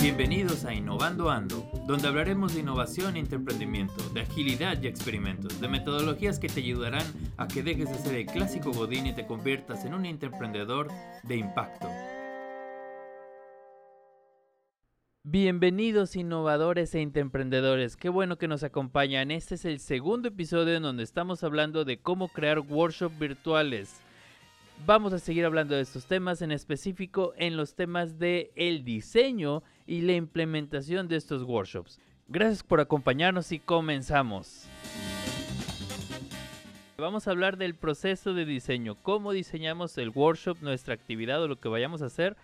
Bienvenidos a Innovando Ando, donde hablaremos de innovación e emprendimiento, de agilidad y experimentos, de metodologías que te ayudarán a que dejes de ser el clásico godín y te conviertas en un emprendedor de impacto. Bienvenidos innovadores e emprendedores, qué bueno que nos acompañan. Este es el segundo episodio en donde estamos hablando de cómo crear workshops virtuales. Vamos a seguir hablando de estos temas, en específico en los temas de el diseño y la implementación de estos workshops. Gracias por acompañarnos y comenzamos. Vamos a hablar del proceso de diseño, cómo diseñamos el workshop, nuestra actividad o lo que vayamos a hacer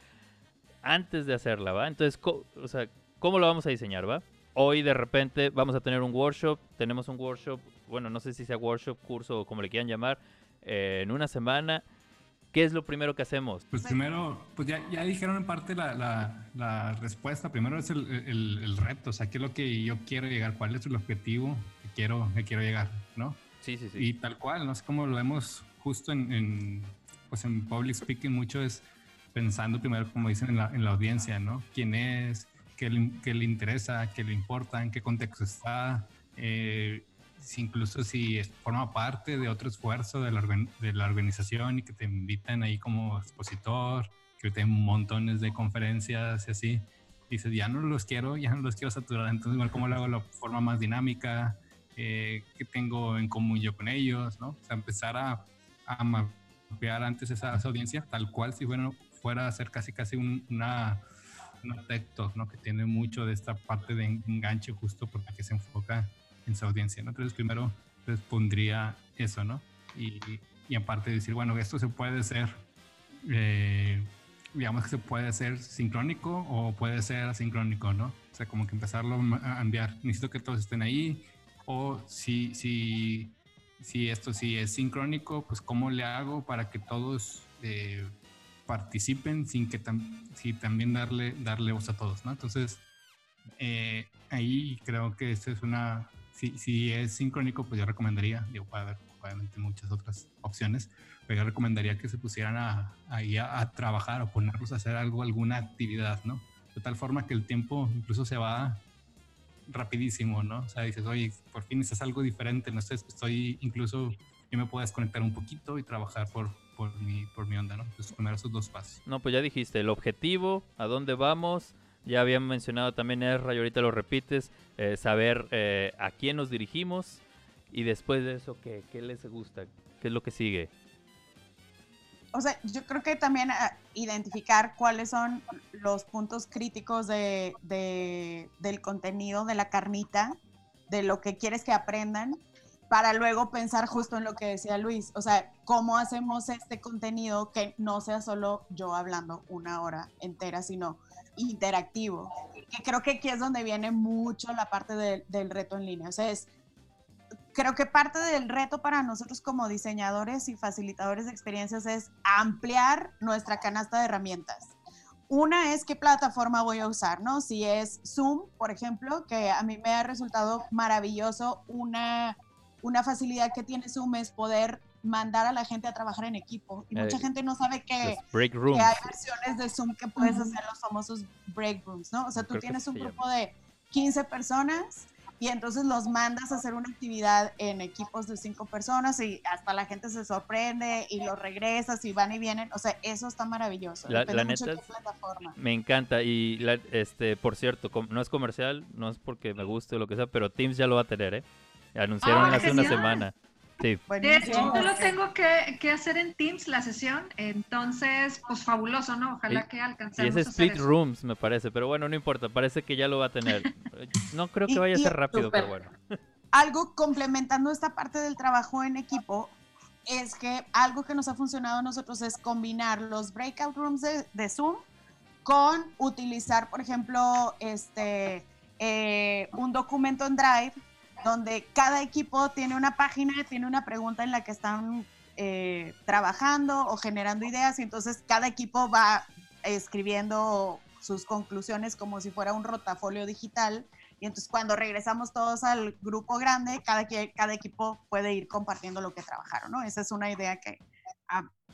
antes de hacerla, ¿va? Entonces, o sea, ¿cómo lo vamos a diseñar, va? Hoy de repente vamos a tener un workshop, tenemos un workshop, bueno, no sé si sea workshop, curso o como le quieran llamar, eh, en una semana ¿Qué es lo primero que hacemos? Pues primero, pues ya, ya dijeron en parte la, la, la respuesta. Primero es el, el, el, reto, o sea, qué es lo que yo quiero llegar, cuál es el objetivo que quiero, que quiero llegar, ¿no? Sí, sí, sí. Y tal cual, no sé cómo lo vemos justo en, en, pues en public speaking, mucho es pensando primero, como dicen, en la, en la audiencia, ¿no? ¿Quién es? ¿Qué le, qué le interesa? ¿Qué le importa? ¿En qué contexto está? Eh, incluso si forma parte de otro esfuerzo de la, de la organización y que te invitan ahí como expositor, que te montones de conferencias y así, dices, ya no los quiero, ya no los quiero saturar, entonces igual cómo lo hago la forma más dinámica, eh, qué tengo en común yo con ellos, ¿no? O sea, empezar a, a mapear antes esa, audiencia, tal cual si bueno, fuera a ser casi casi un, una, un texto, ¿no? Que tiene mucho de esta parte de enganche justo porque se enfoca en su audiencia, ¿no? Entonces primero les pondría eso, ¿no? Y, y aparte decir, bueno, esto se puede ser, eh, digamos que se puede ser sincrónico o puede ser asincrónico, ¿no? O sea, como que empezarlo a enviar, necesito que todos estén ahí, o si, si, si esto sí es sincrónico, pues cómo le hago para que todos eh, participen sin que si también darle, darle voz a todos, ¿no? Entonces, eh, ahí creo que esta es una, si, es sincrónico, pues yo recomendaría, digo, puede haber obviamente muchas otras opciones, pero yo recomendaría que se pusieran a, ahí a, trabajar o ponerlos a hacer algo, alguna actividad, ¿no? De tal forma que el tiempo incluso se va rapidísimo, ¿no? O sea, dices, oye, por fin es algo diferente, no sé, estoy incluso, yo me puedo desconectar un poquito y trabajar por, por, mi, por mi onda, ¿no? Entonces, poner esos dos pasos. No, pues ya dijiste, el objetivo, a dónde vamos, ya habían mencionado también Ezra y ahorita lo repites, eh, saber eh, a quién nos dirigimos y después de eso, ¿qué, ¿qué, les gusta? ¿Qué es lo que sigue? O sea, yo creo que también ah, identificar cuáles son los puntos críticos de, de, del contenido, de la carnita, de lo que quieres que aprendan, para luego pensar justo en lo que decía Luis, o sea, cómo hacemos este contenido que no sea solo yo hablando una hora entera, sino interactivo. Que creo que aquí es donde viene mucho la parte del reto en línea. O sea, es, creo que parte del reto para nosotros como diseñadores y facilitadores de experiencias es ampliar nuestra canasta de herramientas. Una es qué plataforma voy a usar, ¿no? Si es Zoom, por ejemplo, que a mí me ha resultado maravilloso, una, una facilidad que tiene Zoom es poder mandar a la gente a trabajar en equipo. Y mucha eh, gente no sabe que, break rooms. que, hay versiones de Zoom que puedes hacer los famosos break rooms, ¿no? O sea, tú tienes un grupo de 15 personas y entonces los mandas a hacer una actividad en equipos de 5 personas y hasta la gente se sorprende y los regresas y van y vienen. O sea, eso está maravilloso. La, neta, me encanta. Y este, por cierto, no es comercial, no es porque me guste o lo que sea, pero Teams ya lo va a tener, ¿eh? Anunciaron ah, hace una semana. De hecho, yo lo tengo que, hacer en Teams la sesión, entonces, pues fabuloso, ¿no? Ojalá que alcancemos. Y es split rooms, me parece, pero bueno, no importa, parece que ya lo va a tener. No creo que vaya a ser rápido, pero bueno. Algo complementando esta parte del trabajo en equipo es que algo que nos ha funcionado a nosotros es combinar los breakout rooms de, Zoom con utilizar, por ejemplo, este, eh, un documento en Drive donde cada equipo tiene una página, tiene una pregunta en la que están eh, trabajando o generando ideas y entonces cada equipo va escribiendo sus conclusiones como si fuera un rotafolio digital y entonces cuando regresamos todos al grupo grande, cada, cada equipo puede ir compartiendo lo que trabajaron, ¿no? Esa es una idea que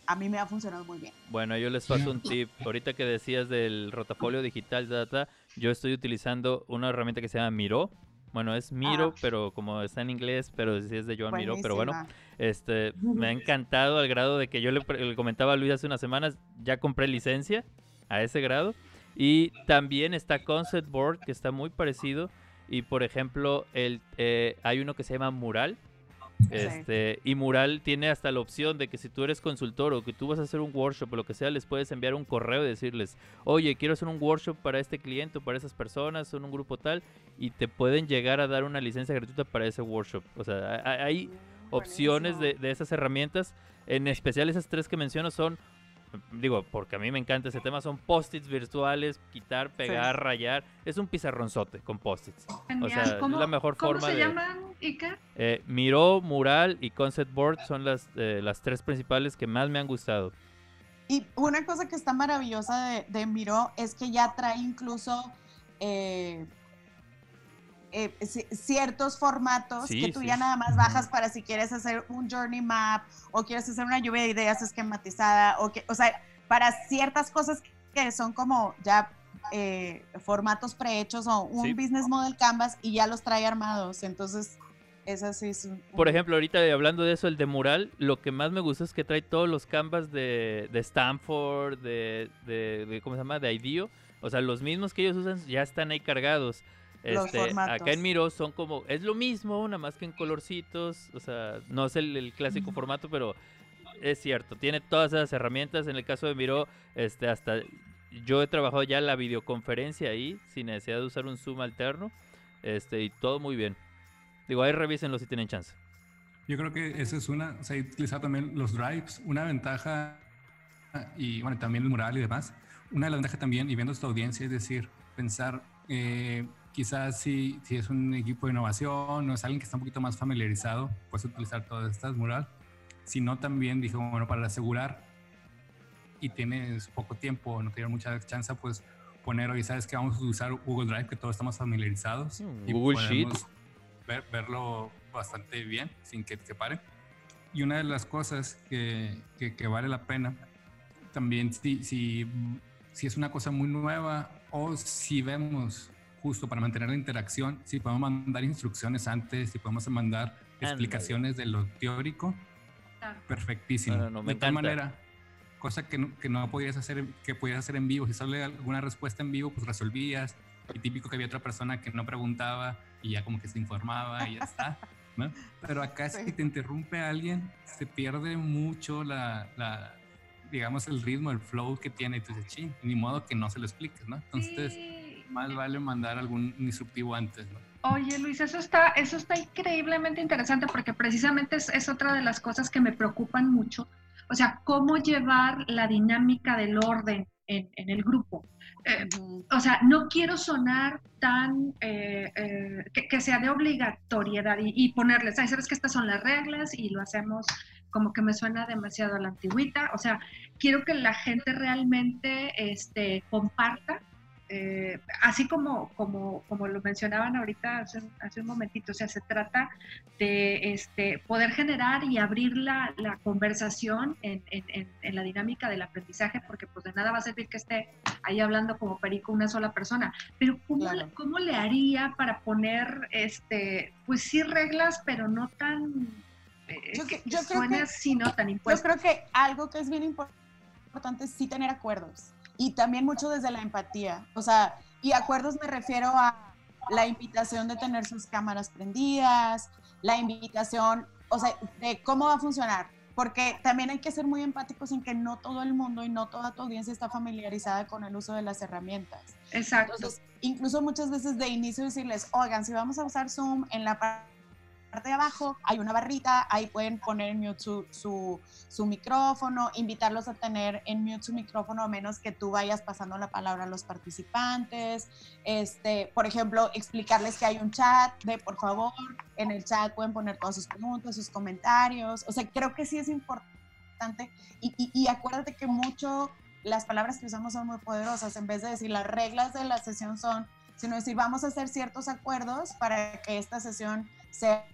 a mí me ha funcionado muy bien. Bueno, yo les paso un tip. Ahorita que decías del rotafolio digital, data, yo estoy utilizando una herramienta que se llama Miro. Bueno, es Miro, ah. pero como está en inglés, pero sí es de Joan Miro, pero bueno, este, me ha encantado al grado de que yo le, le, comentaba a Luis hace unas semanas, ya compré licencia a ese grado. Y también está Concept Board, que está muy parecido. Y por ejemplo, el, eh, hay uno que se llama Mural, este, y Mural tiene hasta la opción de que si tú eres consultor o que tú vas a hacer un workshop o lo que sea, les puedes enviar un correo y decirles, oye, quiero hacer un workshop para este cliente o para esas personas, son un grupo tal, y te pueden llegar a dar una licencia gratuita para ese workshop. O sea, hay opciones de, de esas herramientas. En especial esas tres que menciono son digo, porque a mí me encanta ese tema, son post-its virtuales, quitar, pegar, rayar. Es un pizarronzote con post-its. O sea, es la mejor ¿cómo forma se llaman, Iker? Eh, Miro, Mural y Concept Board son las, eh, las tres principales que más me han gustado. Y una cosa que está maravillosa de, de Miro es que ya trae incluso... Eh, eh, ciertos formatos que tú ya nada más bajas para si quieres hacer un journey map o quieres hacer una lluvia de ideas esquematizada o que, o sea, para ciertas cosas que son como ya eh, formatos prehechos o un business model canvas y ya los trae armados. Entonces, eso sí es Por ejemplo, ahorita hablando de eso, el de mural, lo que más me gusta es que trae todos los canvas de, de Stanford, de, de, de, ¿cómo se llama? De IDEO. O sea, los mismos que ellos usan ya están ahí cargados. Este, acá en Miro son como, es lo mismo, nada más que en colorcitos, o sea, no es el, clásico formato, pero es cierto, tiene todas esas herramientas. En el caso de Miro, este, hasta yo he trabajado ya la videoconferencia ahí, sin necesidad de usar un Zoom alterno, este, y todo muy bien. Digo, ahí revísenlo si tienen chance. Yo creo que esa es una, o sea, utilizar también los drives, una ventaja, y bueno, también el mural y demás. Una de las ventajas también, y viendo esta audiencia, es decir, pensar, eh, quizás si, si es un equipo de innovación o es alguien que está un poquito más familiarizado, puedes utilizar todas estas mural. Si no, también dije, bueno, para asegurar y tienes poco tiempo, no tienes mucha chance, pues poner, hoy sabes que vamos a usar Google Drive, que todos estamos familiarizados. Mm, y Google Sheets. Ver, verlo bastante bien, sin que te pare. Y una de las cosas que, que, vale la pena, también si, si, si es una cosa muy nueva o si vemos justo para mantener la interacción, si podemos mandar instrucciones antes, si podemos mandar explicaciones de lo teórico, perfectísimo. de tal manera, cosa que no, que no podías hacer, que podías hacer en vivo, si sale alguna respuesta en vivo, pues resolvías. Y típico que había otra persona que no preguntaba y ya como que se informaba y ya está. Pero acá si te interrumpe alguien, se pierde mucho la, la, digamos, el ritmo, el flow que tiene. Y tú dices, ni modo que no se lo expliques, ¿no? Entonces, más vale mandar algún instructivo antes, ¿no? Oye, Luis, eso está, eso está increíblemente interesante porque precisamente es, otra de las cosas que me preocupan mucho. O sea, cómo llevar la dinámica del orden en, el grupo. Eh, o sea, no quiero sonar tan eh, eh, que, sea de obligatoriedad y, ponerles, ay, sabes que estas son las reglas y lo hacemos como que me suena demasiado a la antigüita. O sea, quiero que la gente realmente este, comparta eh, así como, como, como lo mencionaban ahorita hace, hace, un momentito, o sea, se trata de este, poder generar y abrir la, la conversación en, en, en, la dinámica del aprendizaje, porque pues de nada va a servir que esté ahí hablando como perico una sola persona, pero ¿cómo, ¿cómo le haría para poner, este, pues sí reglas, pero no tan... Eh, yo, yo creo que, sino tan impuestas. Yo creo que algo que es bien importante es sí tener acuerdos y también mucho desde la empatía. O sea, y acuerdos me refiero a la invitación de tener sus cámaras prendidas, la invitación, o sea, de cómo va a funcionar. Porque también hay que ser muy empáticos en que no todo el mundo y no toda tu audiencia está familiarizada con el uso de las herramientas. Exacto. Entonces, incluso muchas veces de inicio decirles, oigan, si vamos a usar Zoom en la parte parte de abajo hay una barrita, ahí pueden poner en mute su, su, micrófono, invitarlos a tener en mute su micrófono a menos que tú vayas pasando la palabra a los participantes. Este, por ejemplo, explicarles que hay un chat de por favor, en el chat pueden poner todas sus preguntas, sus comentarios. O sea, creo que sí es importante y, y, y acuérdate que mucho las palabras que usamos son muy poderosas. En vez de decir las reglas de la sesión son, sino decir vamos a hacer ciertos acuerdos para que esta sesión sea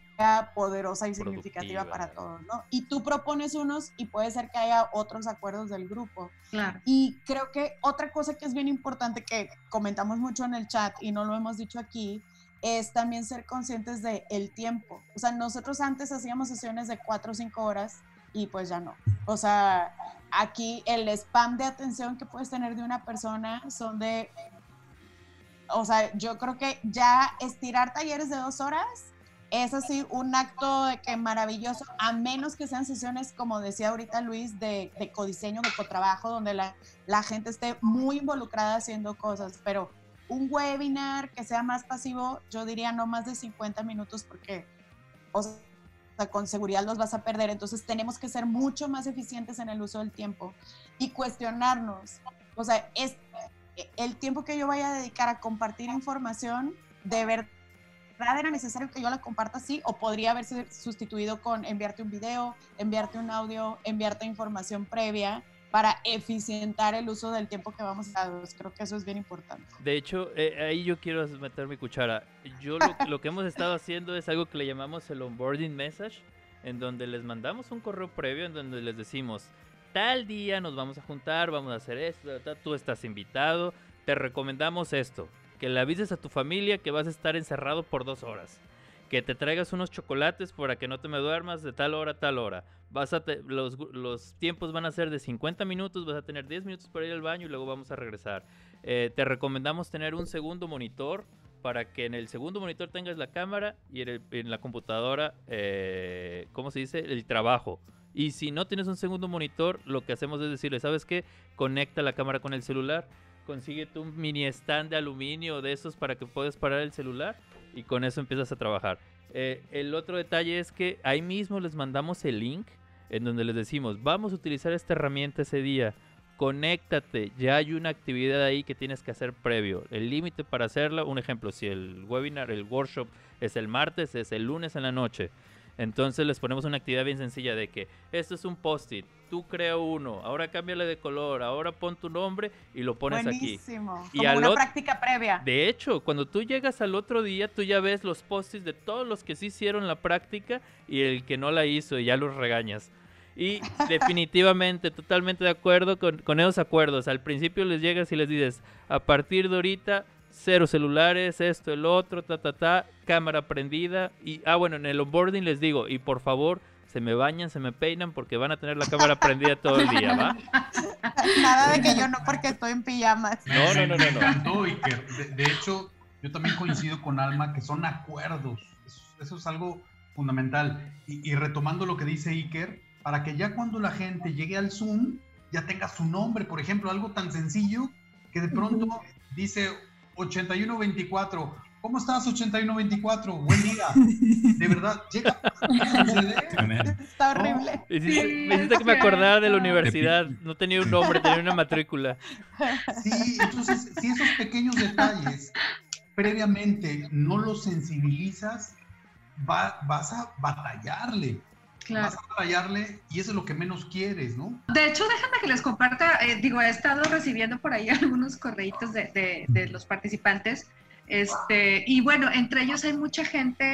poderosa y significativa para todos, ¿no? Y tú propones unos y puede ser que haya otros acuerdos del grupo. Claro. Y creo que otra cosa que es bien importante que comentamos mucho en el chat y no lo hemos dicho aquí es también ser conscientes de el tiempo. O sea, nosotros antes hacíamos sesiones de cuatro o cinco horas y pues ya no. O sea, aquí el spam de atención que puedes tener de una persona son de, o sea, yo creo que ya estirar talleres de dos horas es así un acto de que maravilloso, a menos que sean sesiones, como decía ahorita Luis, de, de codiseño, de cotrabajo, donde la, gente esté muy involucrada haciendo cosas, pero un webinar que sea más pasivo, yo diría no más de 50 minutos porque, con seguridad los vas a perder. Entonces tenemos que ser mucho más eficientes en el uso del tiempo y cuestionarnos. O sea, es el tiempo que yo vaya a dedicar a compartir información, de verdad era necesario que yo la comparta así o podría haberse sustituido con enviarte un video, enviarte un audio, enviarte información previa para eficientar el uso del tiempo que vamos a dar. Creo que eso es bien importante. De hecho, eh, ahí yo quiero meter mi cuchara. Yo lo, lo, que hemos estado haciendo es algo que le llamamos el onboarding message, en donde les mandamos un correo previo en donde les decimos, tal día nos vamos a juntar, vamos a hacer esto, tú estás invitado, te recomendamos esto, que le avises a tu familia que vas a estar encerrado por dos horas que te traigas unos chocolates para que no te me duermas de tal hora a tal hora. Vas a los, los, tiempos van a ser de 50 minutos, vas a tener 10 minutos para ir al baño y luego vamos a regresar. Eh, te recomendamos tener un segundo monitor para que en el segundo monitor tengas la cámara y en, la computadora, eh, ¿cómo se dice? El trabajo. Y si no tienes un segundo monitor, lo que hacemos es decirle, ¿sabes qué? Conecta la cámara con el celular, consíguete un mini stand de aluminio de esos para que puedas parar el celular y con eso empiezas a trabajar. Eh, el otro detalle es que ahí mismo les mandamos el link en donde les decimos, vamos a utilizar esta herramienta ese día, conéctate, ya hay una actividad ahí que tienes que hacer previo. El límite para hacerla, un ejemplo, si el webinar, el workshop es el martes, es el lunes en la noche. Entonces les ponemos una actividad bien sencilla de que esto es un post-it, tú crea uno, ahora cámbiale de color, ahora pon tu nombre y lo pones Buenísimo. aquí. Como una práctica previa. De hecho, cuando tú llegas al otro día, tú ya ves los post-its de todos los que sí hicieron la práctica y el que no la hizo y ya los regañas. Y definitivamente, totalmente de acuerdo con, con esos acuerdos. Al principio les llegas y les dices, a partir de ahorita cero celulares, esto, el otro, ta, ta, ta, cámara prendida. Y, ah, bueno, en el onboarding les digo, y por favor, se me bañan, se me peinan porque van a tener la cámara prendida todo el día, ¿va? Nada de que yo no porque estoy en pijamas. No, no, no, no. encantó, Iker. De, hecho, yo también coincido con Alma que son acuerdos. Eso, es algo fundamental. Y, y, retomando lo que dice Iker, para que ya cuando la gente llegue al Zoom, ya tenga su nombre, por ejemplo, algo tan sencillo que de pronto dice 8124. ¿Cómo estás, 8124? Buen día. De verdad, llega. Está horrible. me hiciste que me acordara de la universidad. No tenía un nombre, tenía una matrícula. Sí, entonces, si esos pequeños detalles previamente no los sensibilizas, vas a batallarle. Vas a batallarle y eso es lo que menos quieres, ¿no? De hecho, déjame que les comparta, eh, digo, he estado recibiendo por ahí algunos correitos de, de, de los participantes este, y bueno, entre ellos hay mucha gente,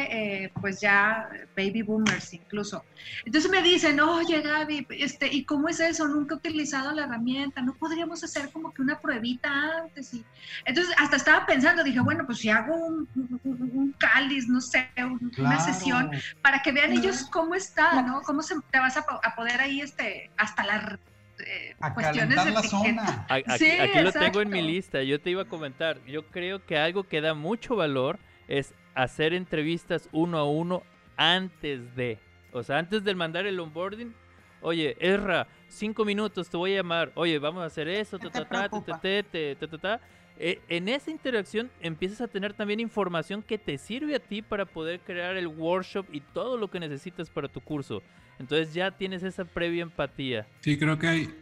eh, pues ya baby boomers incluso. Entonces me dicen, oye Gaby, este, ¿y cómo es eso? Nunca he utilizado la herramienta, ¿no podríamos hacer como que una pruebita antes? Y, entonces hasta estaba pensando, dije, bueno, pues si hago un, un, cáliz, no sé, una sesión, para que vean ellos cómo está, ¿no? Cómo se, te vas a, a poder ahí, este, hasta la eh, cuestiones de la zona. Aquí, lo tengo en mi lista. Yo te iba a comentar. Yo creo que algo que da mucho valor es hacer entrevistas uno a uno antes de. O sea, antes de mandar el onboarding. Oye, Erra, cinco minutos, te voy a llamar. Oye, vamos a hacer eso, ta, ta, ta, ta, ta, ta, en esa interacción empiezas a tener también información que te sirve a ti para poder crear el workshop y todo lo que necesitas para tu curso. Entonces ya tienes esa previa empatía. Sí, creo que hay,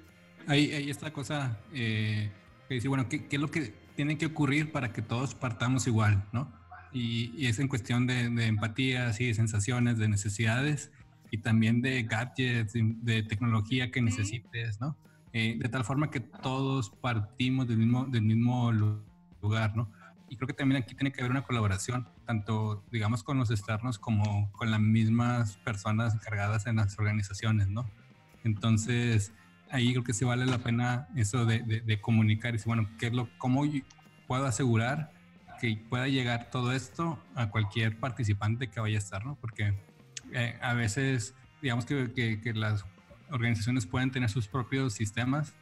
hay, esta cosa eh, que dice, bueno, ¿qué, es lo que tiene que ocurrir para que todos partamos igual, ¿no? Y, es en cuestión de, empatía, sí, de sensaciones, de necesidades y también de gadgets, de, tecnología que necesites, ¿no? Eh, de tal forma que todos partimos del mismo, del mismo lugar, ¿no? y creo que también aquí tiene que haber una colaboración, tanto, digamos, con los externos como con las mismas personas encargadas en las organizaciones, ¿no? Entonces, ahí creo que sí vale la pena eso de, de, comunicar y decir, bueno, ¿qué es lo, ¿cómo puedo asegurar que pueda llegar todo esto a cualquier participante que vaya a estar, ¿no? Porque eh, a veces, digamos que, que, que las organizaciones pueden tener sus propios sistemas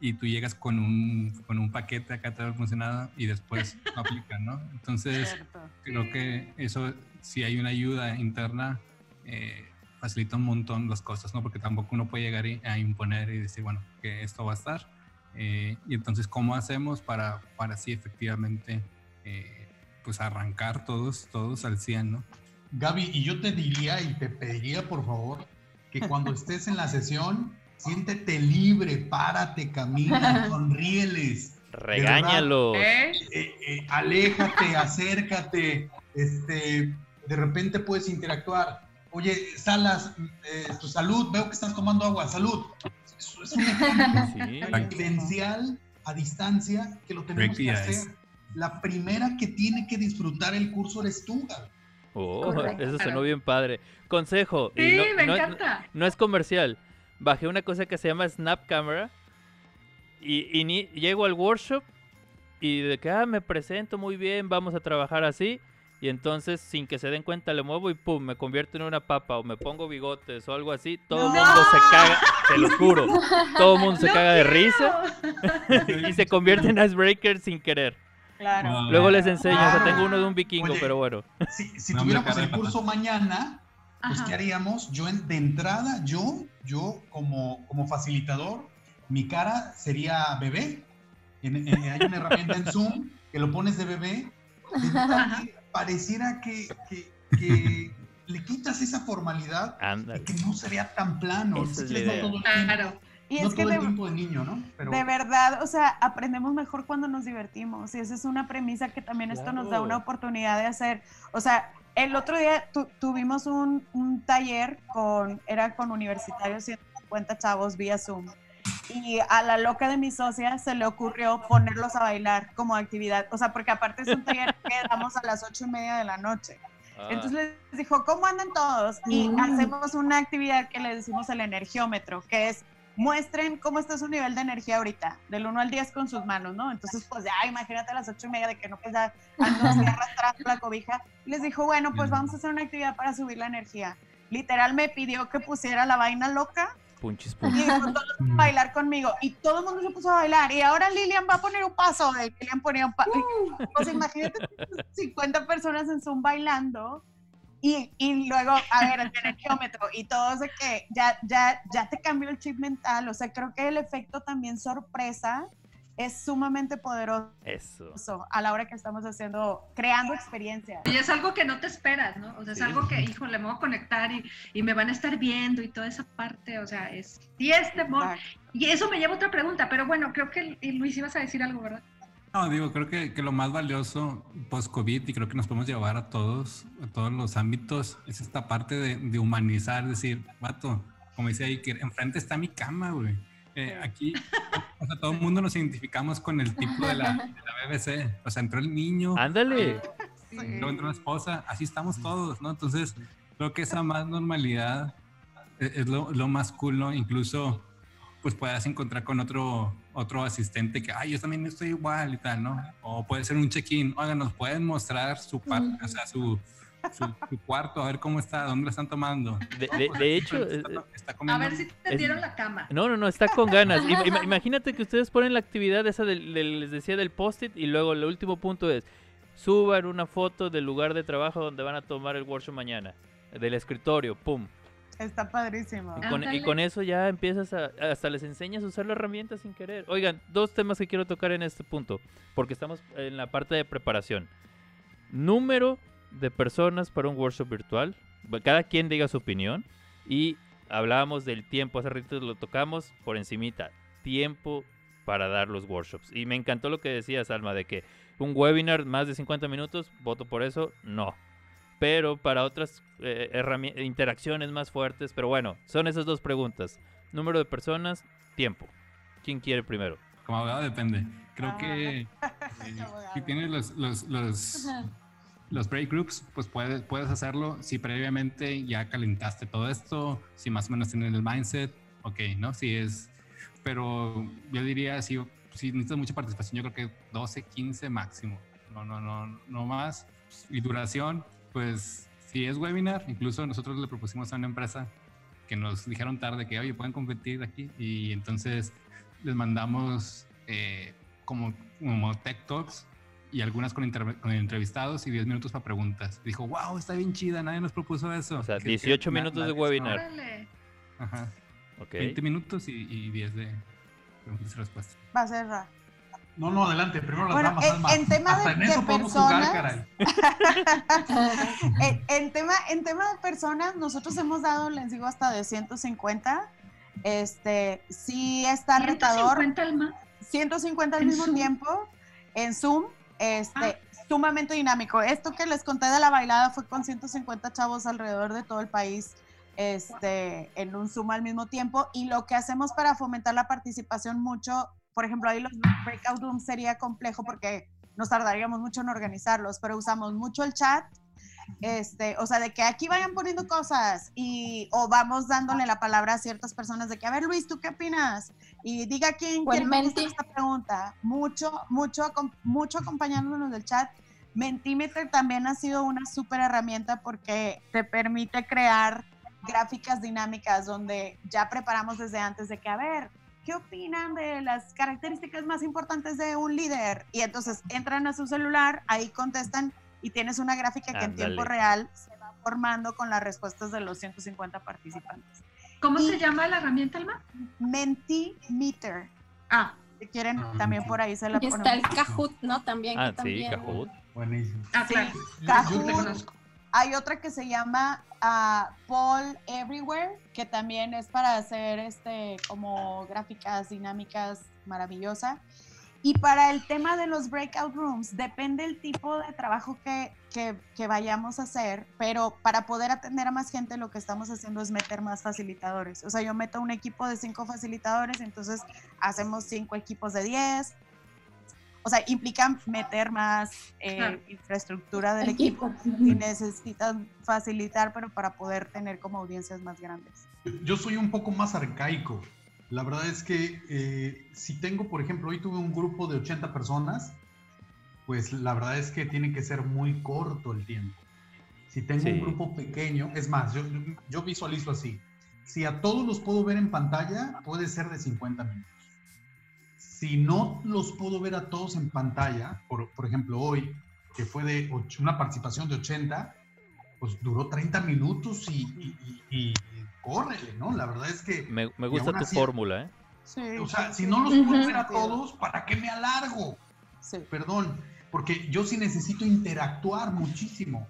y tú llegas con un, con un paquete acá todo funcionado y después no aplican, ¿no? Entonces, creo que eso, si hay una ayuda interna, eh, facilita un montón las cosas, ¿no? Porque tampoco uno puede llegar a imponer y decir, bueno, que esto va a estar. Eh, y entonces, ¿cómo hacemos para, para así efectivamente, eh, pues arrancar todos, todos al 100, ¿no? Gaby, y yo te diría y te pediría, por favor, que cuando estés en la sesión, siéntete libre, párate, camina, sonríeles. Regáñalo. Eh, eh, aléjate, acércate, este, de repente puedes interactuar. Oye, Salas, eh, tu salud, veo que estás tomando agua, salud. es un ejemplo a distancia que lo tenemos que hacer. La primera que tiene que disfrutar el curso eres tú, Oh, eso sonó bien padre. Consejo. Sí, me encanta. no es comercial bajé una cosa que se llama Snap Camera y, y llego al workshop y de que, ah, me presento muy bien, vamos a trabajar así. Y entonces, sin que se den cuenta, le muevo y pum, me convierto en una papa o me pongo bigotes o algo así. Todo el mundo se caga, te lo juro. Todo el mundo se caga de risa y se convierte en icebreaker sin querer. Claro. Luego les enseño, o sea, tengo uno de un vikingo, pero bueno. Si, si tuviéramos el curso mañana, pues ¿qué haríamos? Yo de entrada, yo, yo como, como facilitador, mi cara sería bebé. hay una herramienta en Zoom que lo pones de bebé. pareciera que, que, le quitas esa formalidad y que no se vea tan plano. claro. Y es que de, niño, ¿no? de verdad, o sea, aprendemos mejor cuando nos divertimos. Y esa es una premisa que también esto nos da una oportunidad de hacer. O sea, el otro día tuvimos un, un, taller con, era con universitarios, 150 chavos vía Zoom. Y a la loca de mi socia se le ocurrió ponerlos a bailar como actividad. O sea, porque aparte es un taller que damos a las ocho y media de la noche. Ah. Entonces les dijo, ¿cómo andan todos? Y mm. hacemos una actividad que le decimos el energiómetro, que es muestren cómo está su nivel de energía ahorita, del 1 al 10 con sus manos, ¿no? Entonces, pues ya, imagínate a las 8 y media de que no pues ando arrastrando la cobija. Les dijo, bueno, pues vamos a hacer una actividad para subir la energía. Literal me pidió que pusiera la vaina loca. Punchis, punchis. Y dijo, todos a bailar conmigo. Y todo el mundo se puso a bailar. Y ahora Lilian va a poner un paso. De Lilian ponía un paso. Uh. Pues imagínate 50 personas en Zoom bailando y, y, luego, a ver, el energiómetro y todo eso que ya, ya, ya te cambió el chip mental. O sea, creo que el efecto también sorpresa es sumamente poderoso Eso. a la hora que estamos haciendo, creando experiencias. Y es algo que no te esperas, ¿no? O sea, es algo que, híjole, me voy a conectar y, y, me van a estar viendo y toda esa parte, o sea, es... Y este, y eso me lleva a otra pregunta, pero bueno, creo que Luis ibas a decir algo, ¿verdad? No, digo, creo que, que lo más valioso post-COVID, y creo que nos podemos llevar a todos, a todos los ámbitos, es esta parte de, de humanizar, decir, vato, como decía ahí, que enfrente está mi cama, güey. Eh, aquí, o sea, todo el mundo nos identificamos con el tipo de la, de la BBC. O sea, entró el niño. Ándale. Luego entró la esposa, así estamos todos, ¿no? Entonces, creo que esa más normalidad es, es lo, lo, más cool, ¿no? Incluso pues puedas encontrar con otro, otro asistente que, ay, yo también estoy igual y tal, ¿no? O puede ser un check-in, oigan, nos pueden mostrar su, parte, o sea, su, su, cuarto, a ver cómo está, dónde lo están tomando. De, hecho, está, a ver si te dieron la cama. No, no, no, está con ganas. Imagínate que ustedes ponen la actividad esa del, les decía del post-it y luego el último punto es suban una foto del lugar de trabajo donde van a tomar el workshop mañana, del escritorio, pum. Está padrísimo. Y con, eso ya empiezas a, hasta les enseñas a usar la herramienta sin querer. Oigan, dos temas que quiero tocar en este punto, porque estamos en la parte de preparación. Número de personas para un workshop virtual. Cada quien diga su opinión. Y hablábamos del tiempo, hace rato lo tocamos por encimita. Tiempo para dar los workshops. Y me encantó lo que decías, Alma, de que un webinar más de 50 minutos, voto por eso, no pero para otras eh, interacciones más fuertes. Pero bueno, son esas dos preguntas. Número de personas, tiempo. ¿Quién quiere primero? Como abogado depende. Creo que Perfecto, abogado. Si tienes los, los, los, los break groups, pues puedes, puedes hacerlo si previamente ya calentaste todo esto, si más o menos tienes el mindset, ok, ¿no? Si es, pero yo diría, si, si necesitas mucha participación, yo creo que 12, 15 máximo, no, no, no, no más. Y duración, pues si es webinar, incluso nosotros le propusimos a una empresa que nos dijeron tarde que, oye, pueden competir aquí, y entonces les mandamos eh, como, como tech talks y algunas con, entrevistados y 10 minutos para preguntas. Dijo, wow, está bien chida, nadie nos propuso eso. O sea, Que- que 18 na- minutos de webinar. Órale. Ajá, Ok. 20 minutos y, y 10 de preguntas y respuestas. Va a ser. No, no, adelante. Primero las Bueno, damas, en- Alma. en tema Hasta de- en de eso podemos jugar, personas, caray. en, en tema, en tema de personas, nosotros hemos dado, les digo, hasta de 150. Este, sí está retador. 150 alma. 150 al ¿En mismo Zoom? tiempo en Zoom, este, Ah. sumamente dinámico. Esto que les conté de la bailada fue con 150 chavos alrededor de todo el país, este, en un Zoom al mismo tiempo. Y lo que hacemos para fomentar la participación mucho, por ejemplo, ahí los breakout rooms sería complejo porque nos tardaríamos mucho en organizarlos, pero usamos mucho el chat. Este, o sea, de que aquí vayan poniendo cosas y o vamos dándole la palabra a ciertas personas de que, a ver Luis, ¿tú qué opinas? Y diga quién quiere contestar esta pregunta. Mucho, mucho, mucho acompañándonos del chat. Mentimeter también ha sido una súper herramienta porque te permite crear gráficas dinámicas donde ya preparamos desde antes de que, a ver, ¿qué opinan de las características más importantes de un líder? Y entonces entran a su celular, ahí contestan y tienes una gráfica que en tiempo real se va formando con las respuestas de los 150 participantes. ¿Cómo Y- se llama la herramienta, Alma? Mentimeter. Ah, Si quieren, Ah, también por ahí se la Y está el. Kahoot, ¿no? También. Ah, que sí, también. Kahoot. Buenísimo. ah, Sí. claro. Yo- Kahoot. Hay otra que se llama ah, Paul Everywhere, que también es para hacer este como gráficas dinámicas maravillosa. Y para el tema de los breakout rooms, depende el tipo de trabajo que, que, que vayamos a hacer, pero para poder atender a más gente lo que estamos haciendo es meter más facilitadores. O sea, yo meto un equipo de cinco facilitadores, entonces hacemos cinco equipos de 10. O sea, implica meter más eh, Claro. infraestructura del equipo Equipo. y necesitan facilitar, pero para poder tener como audiencias más grandes. Yo soy un poco más arcaico. La verdad es que eh, si tengo, por ejemplo, hoy tuve un grupo de 80 personas, pues la verdad es que tiene que ser muy corto el tiempo. Si tengo Sí. un grupo pequeño, es más, yo, yo- yo visualizo así. Si a todos los puedo ver en pantalla, puede ser de 50 minutos. Si no los puedo ver a todos en pantalla, por, por ejemplo hoy, que fue de una participación de 80, pues duró 30 minutos y, y, y- y córrele, ¿no? La verdad es que, Me, me gusta tu así- fórmula, ¿eh? Sí. o sea, si no los puedo ver a todos, ¿para qué me alargo? Sí. Perdón, porque yo sí necesito interactuar muchísimo.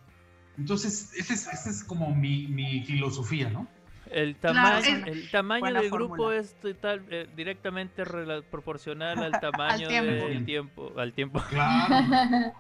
Entonces, esa es, esa es como mi, mi filosofía, ¿no? El Claro, tamaño, es- el tamaño del grupo es total, eh, directamente proporcional al tamaño tiempo. del tiempo, al tiempo. Claro.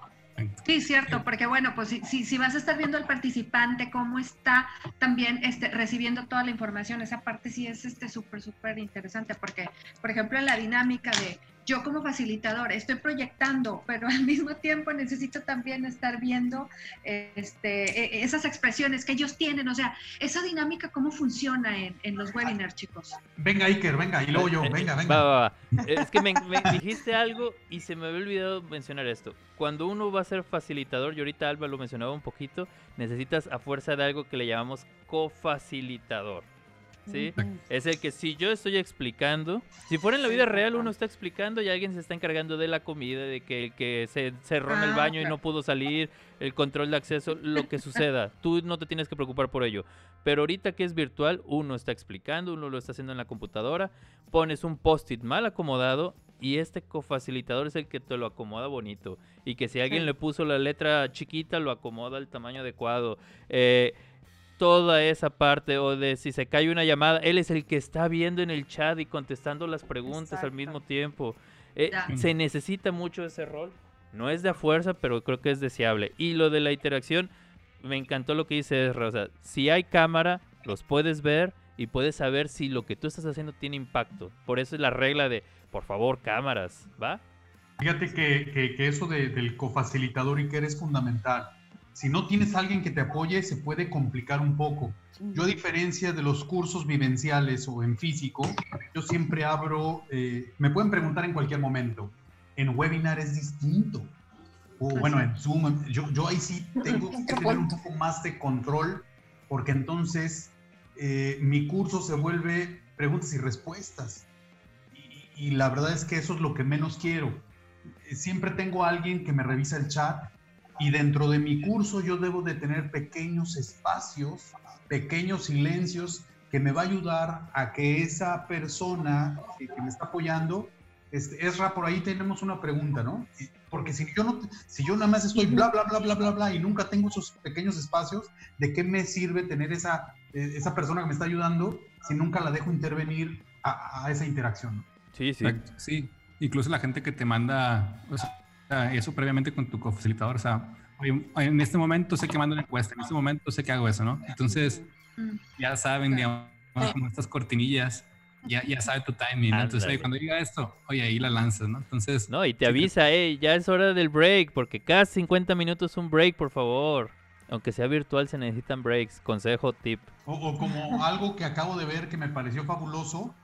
Sí, cierto, porque bueno, pues si, si, si vas a estar viendo al participante cómo está también este, recibiendo toda la información, esa parte sí es este súper, súper interesante, porque, por ejemplo, en la dinámica de yo como facilitador estoy proyectando, pero al mismo tiempo necesito también estar viendo este, e- esas expresiones que ellos tienen, o sea, esa dinámica, cómo funciona en, en los webinars, chicos. Venga, Iker, venga, y luego yo, Eh, eh, venga, Va, venga. va, va. Eh, Es que me, me dijiste algo y se me había olvidado mencionar esto. Cuando uno va a ser facilitador, y ahorita Alba lo mencionaba un poquito, necesitas a fuerza de algo que le llamamos cofacilitador. ¿Sí? Es el que si yo estoy explicando, si fuera en la vida real uno está explicando y alguien se está encargando de la comida, de que el que se cerró en el Ah, baño y no pudo salir, el control de acceso, lo que suceda, tú no te tienes que preocupar por ello. Pero ahorita que es virtual, uno está explicando, uno lo está haciendo en la computadora, pones un post-it mal acomodado y este cofacilitador es el que te lo acomoda bonito. Y que si alguien le puso la letra chiquita, lo acomoda al tamaño adecuado. Eh, toda esa parte o de si se cae una llamada, él es el que está viendo en el chat y contestando las preguntas al mismo tiempo. Eh, se necesita mucho ese rol. No es de a fuerza, pero creo que es deseable. Y lo de la interacción, me encantó lo que dice sea, si hay cámara, los puedes ver y puedes saber si lo que tú estás haciendo tiene impacto. Por eso es la regla de, por favor, cámaras, ¿va? Fíjate que, que, que eso de, del cofacilitador y que eres fundamental. Si no tienes alguien que te apoye, se puede complicar un poco. Yo a diferencia de los cursos vivenciales o en físico, yo siempre abro, eh, me pueden preguntar en cualquier momento. En webinar es distinto. O bueno, en Zoom, yo, yo ahí sí tengo que tener un poco más de control, porque entonces eh, mi curso se vuelve preguntas y respuestas. Y, y, la verdad es que eso es lo que menos quiero. Siempre tengo a alguien que me revisa el chat y dentro de mi curso yo debo de tener pequeños espacios, pequeños silencios que me va a ayudar a que esa persona que, que me está apoyando, este, Esra, por ahí tenemos una pregunta, ¿no? Porque si yo, no, si yo nada más estoy bla, bla, bla, bla, bla, bla, y nunca tengo esos pequeños espacios, ¿de qué me sirve tener esa, esa persona que me está ayudando si nunca la dejo intervenir a, a esa interacción? Sí, sí. Sí, incluso la gente que te manda o sea, eso previamente con tu cofacilitador, o sea, en este momento sé que mando una encuesta, en este momento sé que hago eso, ¿no? Entonces, ya saben, digamos, como estas cortinillas, ya, ya sabe tu timing, ¿no? Entonces, ahí, cuando diga esto, oye, ahí la lanzas, ¿no? Entonces... No, y te avisa, hey, ya es hora del break, porque cada 50 minutos un break, por favor. Aunque sea virtual, se necesitan breaks. Consejo, tip. O, o como algo que acabo de ver que me pareció fabuloso,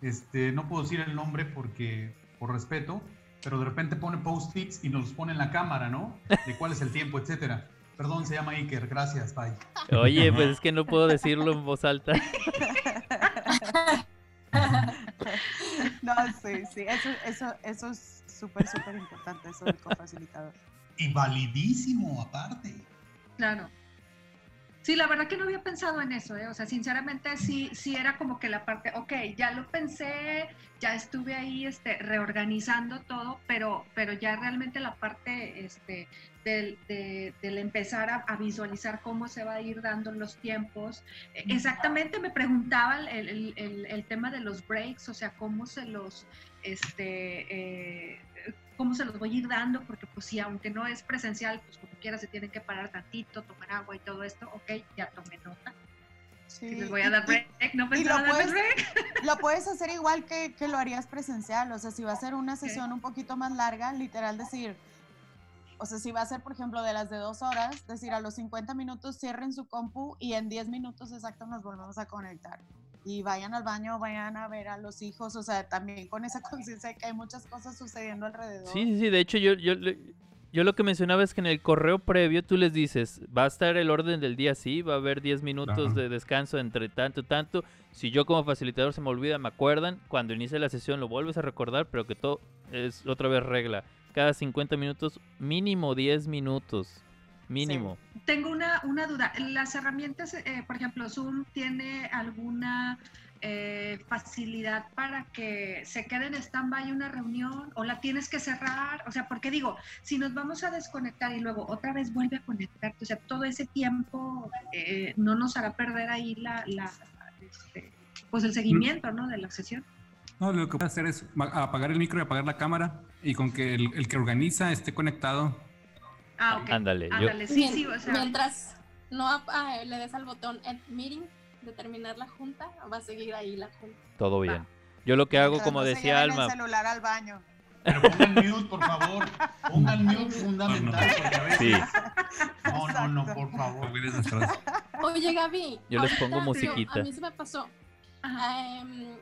este, no puedo decir el nombre porque, por respeto, pero de repente pone post-its y nos pone en la cámara, ¿no? De cuál es el tiempo, etcétera. Perdón, se llama Iker, gracias, bye. Oye, pues es que no puedo decirlo en voz alta. no, sí, sí, eso, eso, eso es súper, súper importante, eso del cofacilitador. Y validísimo, aparte. Claro. Sí, la verdad que no había pensado en eso, ¿eh? o sea, sinceramente sí, sí era como que la parte, ok, ya lo pensé, ya estuve ahí este, reorganizando todo, pero, pero ya realmente la parte este, del, de, del empezar a, a, visualizar cómo se va a ir dando los tiempos. Exactamente me preguntaba el, el, el, el tema de los breaks, o sea, cómo se los, este, eh, cómo se los voy a ir dando, porque pues sí, aunque no es presencial, pues como quiera se tienen que parar tantito, tomar agua y todo esto, ok, ya tomé nota. Sí. Les voy a dar break, no pensaba lo puedes, break. Lo puedes hacer igual que, que, lo harías presencial, o sea, si va a ser una sesión okay. un poquito más larga, literal decir, o sea, si va a ser, por ejemplo, de las de dos horas, decir a los 50 minutos cierren su compu y en 10 minutos exactos nos volvemos a conectar y vayan al baño, vayan a ver a los hijos, o sea, también con esa conciencia de que hay muchas cosas sucediendo alrededor. Sí, sí, sí, de hecho yo, yo, yo lo que mencionaba es que en el correo previo tú les dices, va a estar el orden del día así, va a haber 10 minutos Ajá. de descanso entre tanto, tanto, si yo como facilitador se me olvida, me acuerdan, cuando inicie la sesión lo vuelves a recordar, pero que todo es otra vez regla, cada 50 minutos, mínimo 10 minutos. Mínimo. Sí. Tengo una, una, duda. Las herramientas, eh, por ejemplo, Zoom tiene alguna eh, facilidad para que se quede en stand-by una reunión o la tienes que cerrar. O sea, porque digo, si nos vamos a desconectar y luego otra vez vuelve a conectarte, o sea, todo ese tiempo eh, no nos hará perder ahí la, la este, pues el seguimiento, ¿no? De la sesión. No, lo que puedes hacer es apagar el micro y apagar la cámara y con que el, el que organiza esté conectado Ah, ok. Ándale. Ándale, sí, sí, o sea. Mientras no ah, le des al botón End Meeting de terminar la junta, va a seguir ahí la junta. Todo bien. Va. Yo lo que hago, Mientras como no decía Alma. el celular al baño. Pero pongan mute, por favor. Pongan mute fundamental, porque a veces. Sí. No, no, no, por favor. Oye, Gaby. Yo les pongo musiquita. A mí se me pasó. Um,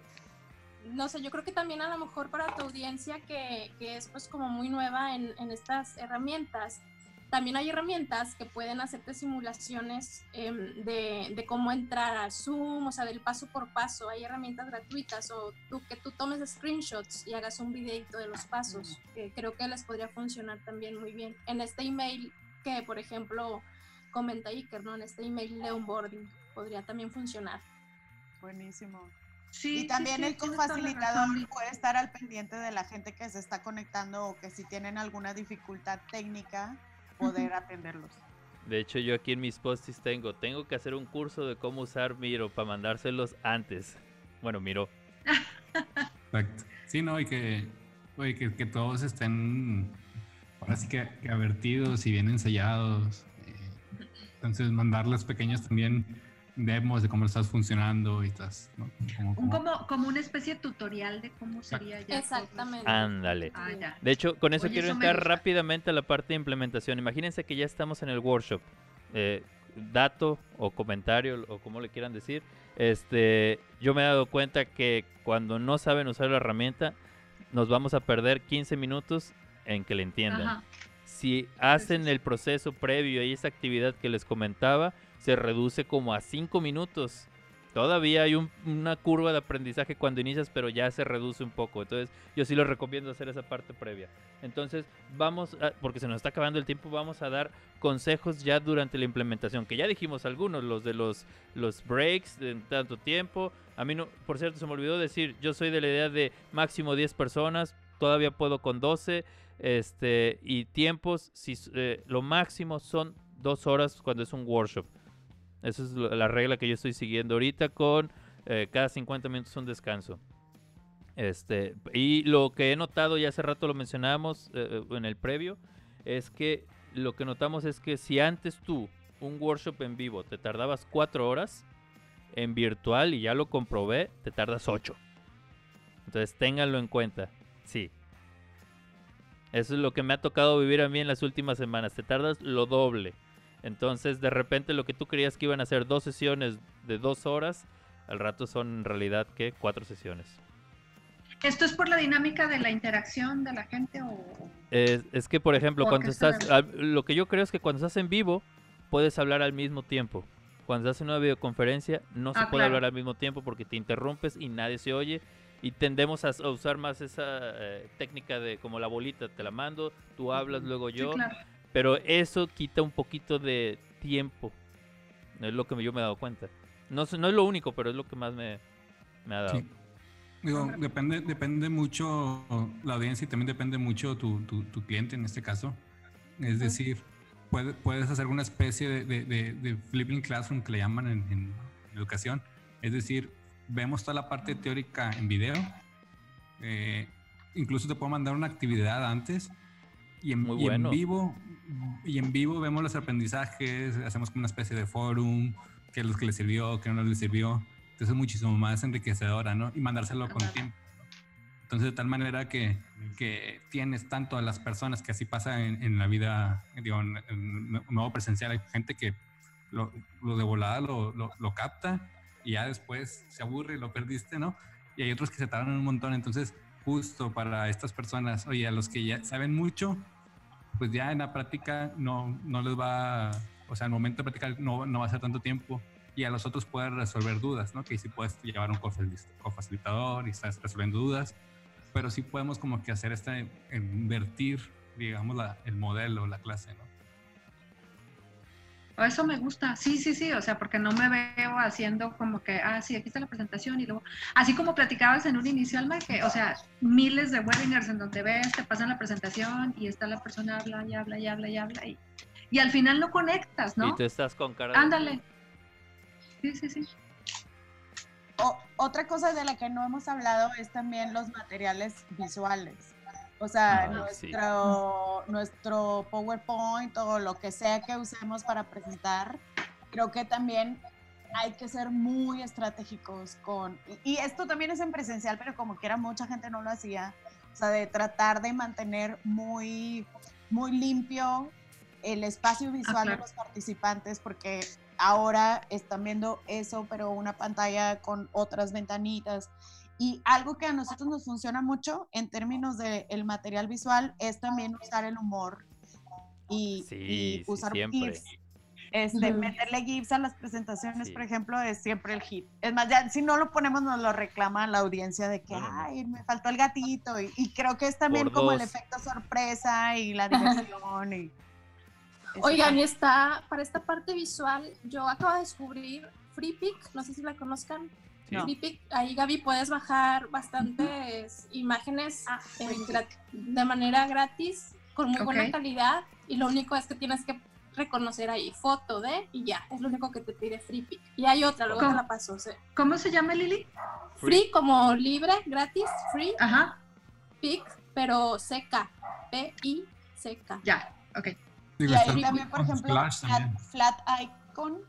no sé, yo creo que también a lo mejor para tu audiencia que, que es pues como muy nueva en, en estas herramientas, también hay herramientas que pueden hacerte simulaciones eh, de, de, cómo entrar a Zoom, o sea, del paso por paso. Hay herramientas gratuitas o tú, que tú tomes screenshots y hagas un videito de los pasos, que creo que les podría funcionar también muy bien. En este email que, por ejemplo, comenta Iker, ¿no? En este email de onboarding podría también funcionar. Buenísimo. Sí, y también sí, sí, el confacilitador puede estar al pendiente de la gente que se está conectando o que si tienen alguna dificultad técnica poder atenderlos. De hecho, yo aquí en mis posts tengo, tengo que hacer un curso de cómo usar Miro para mandárselos antes. Bueno, Miro. Exacto. Sí, no, y que, oye, que, que, todos estén ahora sí que, que advertidos y bien ensayados. Eh, entonces, mandarles pequeños también demos de cómo estás funcionando y estás, ¿no? Como, como, como, una especie de tutorial de cómo sería ya. Exactamente. Ándale. Ah, de hecho, con eso quiero entrar rápidamente a la parte de implementación. Imagínense que ya estamos en el workshop. Eh, dato o comentario o como le quieran decir. Este, yo me he dado cuenta que cuando no saben usar la herramienta, nos vamos a perder 15 minutos en que le entiendan. Si hacen el proceso previo y esa actividad que les comentaba, se reduce como a 5 minutos. Todavía hay una curva de aprendizaje cuando inicias, pero ya se reduce un poco. Entonces, yo sí les recomiendo hacer esa parte previa. Entonces, vamos, porque se nos está acabando el tiempo, vamos a dar consejos ya durante la implementación, que ya dijimos algunos, los de los, los breaks en tanto tiempo. A mí, no, por cierto, se me olvidó decir, yo soy de la idea de máximo 10 personas, todavía puedo con 12, este, y tiempos, si, eh, lo máximo son dos horas cuando es un workshop. Esa es la regla que yo estoy siguiendo ahorita con eh, cada 50 minutos un descanso. Este, y lo que he notado, ya hace rato lo mencionábamos eh, en el previo, es que lo que notamos es que si antes tú, un workshop en vivo, te tardabas 4 horas, en virtual, y ya lo comprobé, te tardas 8. Entonces ténganlo en cuenta, sí. Eso es lo que me ha tocado vivir a mí en las últimas semanas, te tardas lo doble. Entonces, de repente, lo que tú creías que iban a ser dos sesiones de dos horas, al rato son en realidad, ¿qué? Cuatro sesiones. ¿Esto es por la dinámica de la interacción de la gente o...? Es, que, por ejemplo, cuando estás... Lo que yo creo es que cuando estás en vivo, puedes hablar al mismo tiempo. Cuando estás en una videoconferencia, no se ah, puede hablar al mismo tiempo porque te interrumpes y nadie se oye. Y tendemos a, usar más esa eh, técnica de como la bolita, te la mando, tú hablas, luego yo. Pero eso quita un poquito de tiempo. Es lo que yo me he dado cuenta. No, no es lo único, pero es lo que más me, ha dado. Digo, depende, depende mucho la audiencia y también depende mucho tu, tu, cliente en este caso. Es decir, puedes hacer una especie de, de, flipping classroom que le llaman en, educación. Es decir, vemos toda la parte teórica en video. Eh, incluso te puedo mandar una actividad antes y en, y en vivo y en vivo vemos los aprendizajes, hacemos como una especie de forum, qué es lo que le sirvió, qué no le sirvió. Entonces es muchísimo más enriquecedora, ¿no? Y mandárselo con tiempo. Entonces de tal manera que, que, tienes tanto a las personas que así pasa en, en la vida, digo, en, en, nuevo presencial, hay gente que lo, lo de volada lo, lo, lo, capta y ya después se aburre y lo perdiste, ¿no? Y hay otros que se tardan un montón, entonces justo para estas personas, oye, a los que ya saben mucho, pues ya en la práctica no, no les va, o sea, al momento de practicar no, no va a ser tanto tiempo y a los otros puedes resolver dudas, ¿no? Que si puedes llevar un cofacilitador y estás resolviendo dudas, pero sí podemos como que hacer este, invertir, digamos, la, el modelo, la clase, ¿no? Eso me gusta, sí, sí, sí, o sea, porque no me veo haciendo como que, ah, sí, aquí está la presentación y luego, así como platicabas en un inicio, Alma, que, o sea, miles de webinars en donde ves, te pasan la presentación y está la persona habla y habla y habla y habla y, y al final no conectas, ¿no? Y tú estás con cara Ándale. Sí, sí, sí. otra cosa de la que no hemos hablado es también los materiales visuales. O sea, nuestro, nuestro PowerPoint o lo que sea que usemos para presentar, creo que también hay que ser muy estratégicos con, y esto también es en presencial, pero como quiera mucha gente no lo hacía, o sea, de tratar de mantener muy, muy limpio el espacio visual de los participantes, porque ahora están viendo eso, pero una pantalla con otras ventanitas. Y algo que a nosotros nos funciona mucho en términos del el material visual es también usar el humor y, usar GIFs. Este, Meterle GIFs a las presentaciones, por ejemplo, es siempre el hit. Es más, ya si no lo ponemos, nos lo reclama la audiencia de que, ay, me faltó el gatito. Y, creo que es también como el efecto sorpresa y la diversión. y, Oigan, y está, para esta parte visual, yo acabo de descubrir FreePic, no sé si la conozcan ahí Gaby puedes bajar bastantes imágenes ah, de manera gratis, con muy buena calidad, y lo único es que tienes que reconocer ahí foto de y ya, es lo único que te pide FreePic. Y hay otra, luego te la paso. ¿Cómo se llama Lili? Free. como libre, gratis, free. Ajá. Pic, pero seca, P-I-C-K. Ya, ok. Y ahí también, por ejemplo, flat, icon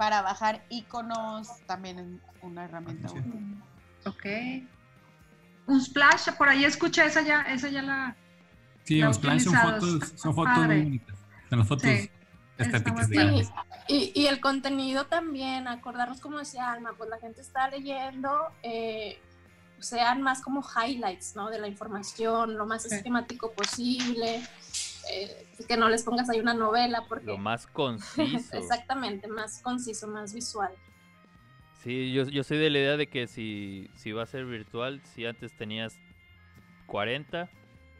para bajar iconos también es una herramienta Sí. útil. Ok. Un splash, por ahí escucha esa ya, esa ya la. Sí, los planes son fotos, son fotos Padre. muy bonitas. Son las fotos Sí. estéticas, digamos. Y, y el contenido también, acordarnos como decía Alma, pues la gente está leyendo, eh, sean más como highlights, ¿no? De la información, lo más Sí. sistemático posible, eh, que no les pongas ahí una novela, porque... Lo más conciso. Exactamente, más conciso, más visual. Sí, yo, yo soy de la idea de que si, si va a ser virtual, si antes tenías 40,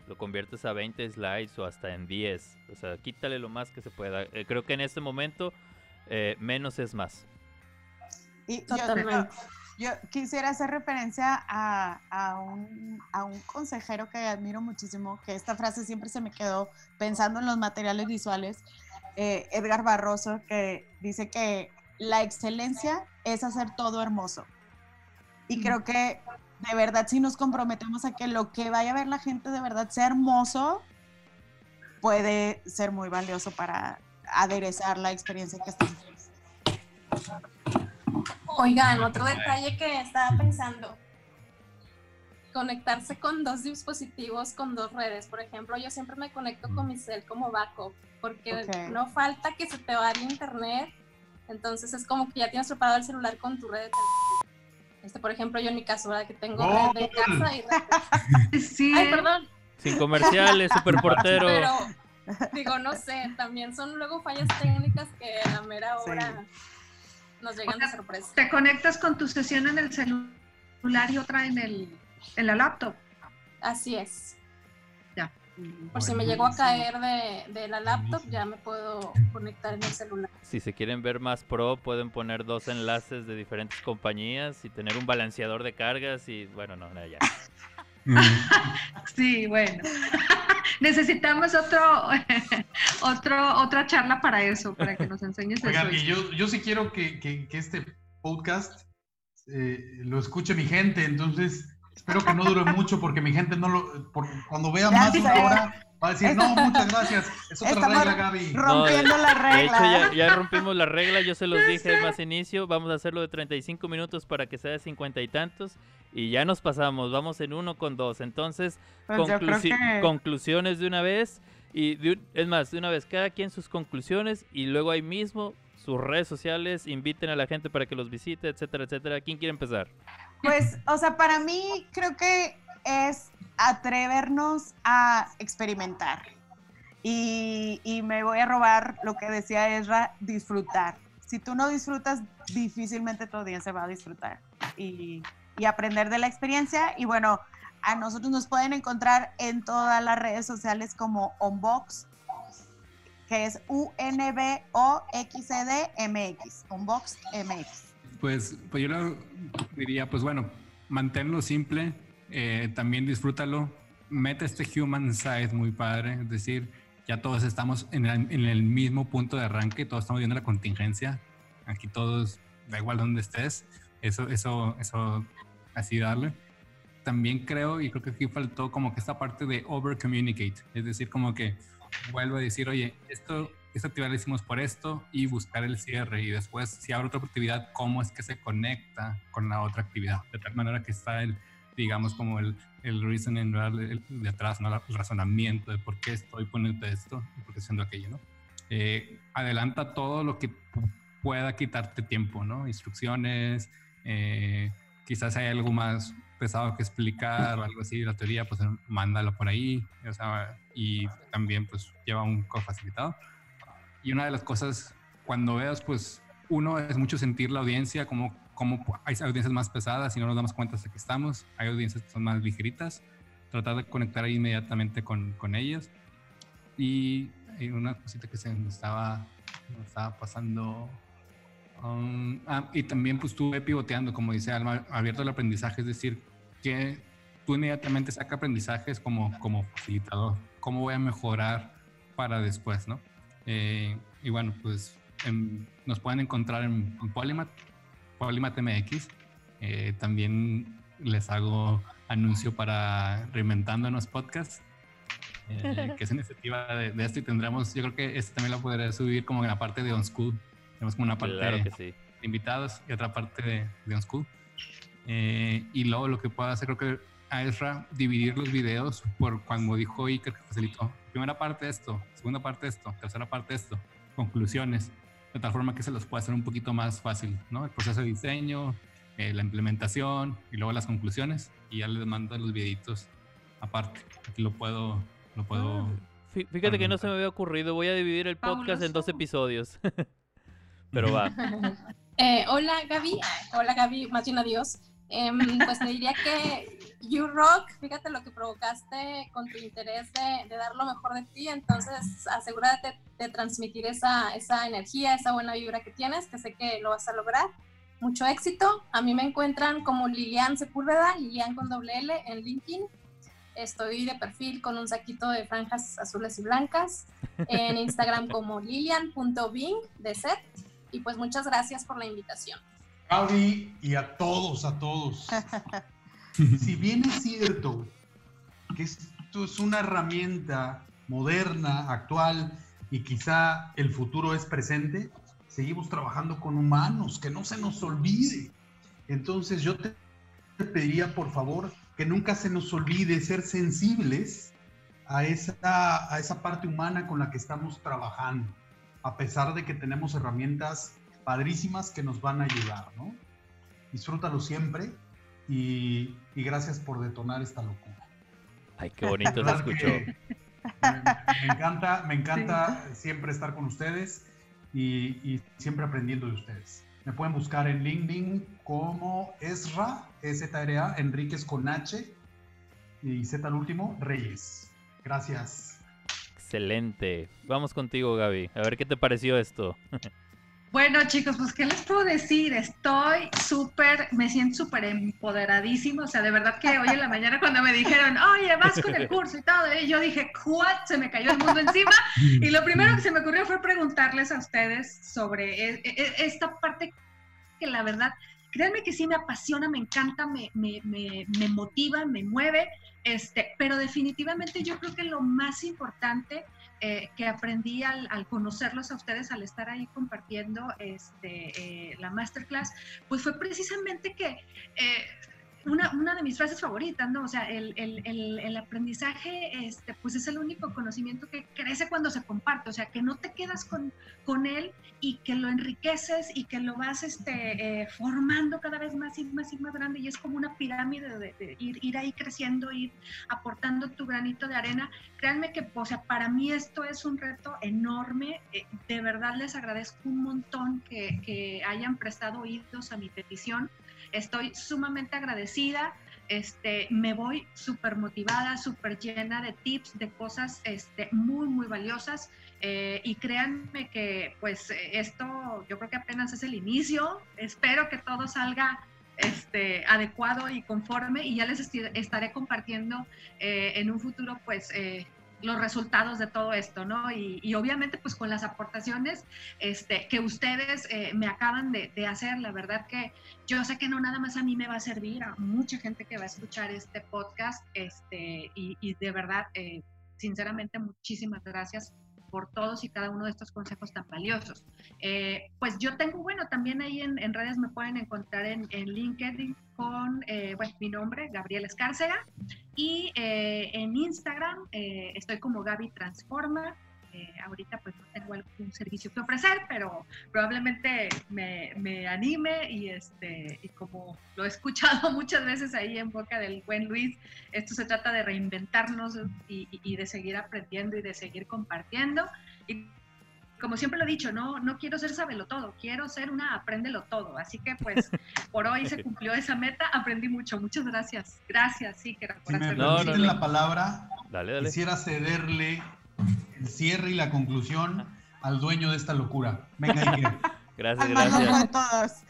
lo conviertes a 20 slides o hasta en 10. O sea, quítale lo más que se pueda. Eh, creo que en este momento eh, menos es más. Y Totalmente. Yo, quisiera hacer referencia a, a un, a un consejero que admiro muchísimo, que esta frase siempre se me quedó pensando en los materiales visuales, eh, Edgar Barroso, que dice que la excelencia es hacer todo hermoso. Y creo que de verdad si nos comprometemos a que lo que vaya a ver la gente de verdad sea hermoso, puede ser muy valioso para aderezar la experiencia que estamos Oigan, otro detalle que estaba pensando. Conectarse con dos dispositivos, con dos redes. Por ejemplo, yo siempre me conecto con mi cel como backup, porque no falta que se te vaya internet. Entonces es como que ya tienes preparado el celular con tu red de teléfono. Este, por ejemplo, yo en mi caso, ¿verdad? Que tengo red de casa y red Sí, Ay, perdón, Sin comerciales, super portero. pero digo, no sé, también son luego fallas técnicas que a la mera Sí. Nos llegan de sorpresa. Te conectas con tu sesión en el celular y otra en el en la laptop. Así es. Ya. Por si me llego a caer de, de la laptop, ya me puedo conectar en el celular. Si se quieren ver más pro, pueden poner dos enlaces de diferentes compañías y tener un balanceador de cargas y bueno, no, no, ya. Sí, bueno. Necesitamos otro, otro, otra charla para eso, para que nos enseñes Oigan, eso. y yo, yo sí quiero que, que- que este podcast eh, lo escuche mi gente, entonces espero que no dure mucho porque mi gente no lo, por- cuando vea Ya más de una hora va a decir, no, muchas gracias, es otra Estamos regla, Gaby. rompiendo la De regla. hecho, ya, ya rompimos la regla, yo se los dije más inicio, vamos a hacerlo de 35 minutos para que sea de 50 y tantos y ya nos pasamos, vamos en uno con dos, entonces Pues que- conclusiones de una vez y de un- es más, de una vez cada quien sus conclusiones y luego ahí mismo sus redes sociales, inviten a la gente para que los visite, etcétera, etcétera. ¿Quién quiere empezar? Pues, o sea, para mí creo que es atrevernos a experimentar. Y, y me voy a robar lo que decía Ezra, disfrutar. Si tú no disfrutas, difícilmente tu audiencia va a disfrutar. Y, y aprender de la experiencia. Y bueno, a nosotros nos pueden encontrar en todas las redes sociales como Unbox, que es U-N-B-O-X-E-D-M-X. Unbox MX. Pues, pues yo diría, pues bueno, manténlo simple, eh, también disfrútalo, mete este human side muy padre, es decir, ya todos estamos en el, en el mismo punto de arranque, todos estamos viendo la contingencia, aquí todos, da igual donde estés, eso, eso, eso, así darle. También creo, y creo que aquí faltó como que esta parte de over communicate, es decir, como que vuelvo a decir, oye, esto, esta actividad la hicimos por esto y buscar el cierre y después si abre otra actividad, cómo es que se conecta con la otra actividad, de tal manera que está el, digamos, como el, el reasoning de atrás, ¿no? el razonamiento de por qué estoy poniendo esto por qué haciendo aquello, ¿no? Eh, adelanta todo lo que pu- pueda quitarte tiempo, ¿no? Instrucciones, eh, quizás hay algo más pesado que explicar o algo así, la teoría, pues mándalo por ahí, o sea, y también pues lleva un cofacilitado. Y una de las cosas, cuando veas, pues uno es mucho sentir la audiencia, como, como hay audiencias más pesadas y no nos damos cuenta hasta que estamos, hay audiencias que son más ligeritas, tratar de conectar ahí inmediatamente con, con ellas. Y hay una cosita que se me estaba, me estaba pasando. um, ah, y también pues estuve pivoteando, como dice Alma, abierto al aprendizaje, es decir, que tú inmediatamente saca aprendizajes como, como facilitador. ¿Cómo voy a mejorar para después, no? Eh, y bueno, pues en- nos pueden encontrar en, en Polymath, Polymath MX. Eh, también les hago anuncio para Reinventándonos Podcast, eh, que es iniciativa de, de esto y tendremos, yo creo que este también lo podré subir como en la parte de On School, Tenemos como una parte de invitados y otra parte de, de School. Eh, y luego lo que puedo hacer, creo que a Ezra dividir los videos por cuando dijo Iker que facilitó. Primera parte esto, segunda parte esto, tercera parte esto, conclusiones, de tal forma que se los pueda hacer un poquito más fácil, ¿no? El proceso de diseño, eh, la implementación y luego las conclusiones y ya les mando los videitos aparte. Aquí lo puedo, lo puedo. Ah, fíjate que no se me había ocurrido. Voy a dividir el podcast en dos episodios. Pero va. Eh, hola Gaby. Hola Gaby, más bien adiós. Em, pues te diría que You Rock, fíjate lo que provocaste con tu interés de, dar lo mejor de ti, entonces asegúrate de transmitir esa, esa energía, esa buena vibra que tienes, que sé que lo vas a lograr. Mucho éxito. A mí me encuentran como Lilian Sepúlveda, Lilian con doble L en LinkedIn. Estoy de perfil con un saquito de franjas azules y blancas. En Instagram como lilian.bing de set. Y pues muchas gracias por la invitación. Gaby y a todos, a todos. si bien es cierto que esto es una herramienta moderna, actual y quizá el futuro es presente, seguimos trabajando con humanos, que no se nos olvide. Entonces yo te pediría por favor que nunca se nos olvide ser sensibles a esa, a esa parte humana con la que estamos trabajando, a pesar de que tenemos herramientas padrísimas que nos van a ayudar, ¿no? Disfrútalo siempre y, gracias por detonar esta locura. Ay, qué bonito se escuchó. Me, encanta, me encanta siempre estar con ustedes y, siempre aprendiendo de ustedes. Me pueden buscar en LinkedIn como Esra, E-Z-R-A, Enríquez con H y Z al último, Reyes. Gracias. Excelente. Vamos contigo, Gaby. A ver qué te pareció esto. Bueno, chicos, pues, ¿qué les puedo decir? Estoy súper, me siento súper empoderadísimo. O sea, de verdad que hoy en la mañana cuando me dijeron, oye, vas con el curso y todo, y yo dije, ¿what? Se me cayó el mundo encima. Y lo primero que se me ocurrió fue preguntarles a ustedes sobre e, e, e, esta parte que la verdad, créanme que sí me apasiona, me encanta, me, me, me, me motiva, me mueve, este, pero definitivamente yo creo que lo más importante eh, que aprendí al, conocerlos a ustedes, al estar ahí compartiendo este, eh, la masterclass, pues fue precisamente que eh, una, una, de mis frases favoritas, ¿no? O sea, el, el, el, aprendizaje, este, pues es el único conocimiento que crece cuando se comparte, o sea, que no te quedas con, con él y que lo enriqueces y que lo vas este, eh, formando cada vez más y más y más grande y es como una pirámide de, ir, ir, ahí creciendo, ir aportando tu granito de arena. Créanme que, o sea, para mí esto es un reto enorme, eh, de verdad les agradezco un montón que, que hayan prestado oídos a mi petición Estoy sumamente agradecida. Este, me voy súper motivada, súper llena de tips, de cosas este, muy, muy valiosas. Eh, y créanme que pues esto yo creo que apenas es el inicio. Espero que todo salga este, adecuado y conforme y ya les estaré compartiendo eh, en un futuro pues eh, los resultados de todo esto, ¿no? Y, obviamente pues con las aportaciones este, que ustedes eh, me acaban de, hacer, la verdad que yo sé que no nada más a mí me va a servir, a mucha gente que va a escuchar este podcast, este, y, de verdad, eh, sinceramente, muchísimas gracias por todos y cada uno de estos consejos tan valiosos. Eh, pues yo tengo, bueno, también ahí en, redes me pueden encontrar en, LinkedIn con eh, mi nombre, Gabriel Escárcega, y eh, en Instagram estoy como Gaby Transforma, eh, ahorita pues no tengo algún servicio que ofrecer, pero probablemente me, me, anime y, este, y como lo he escuchado muchas veces ahí en boca del buen Luis, esto se trata de reinventarnos y, y de seguir aprendiendo y de seguir compartiendo. Y como siempre lo he dicho, no, no quiero ser sabelo todo, quiero ser una apréndelo todo. Así que pues por hoy se cumplió esa meta, aprendí mucho. Muchas gracias. Gracias, sí, que por si me no, la palabra, quisiera cederle el cierre y la conclusión al dueño de esta locura. Venga, Iker. Gracias, gracias.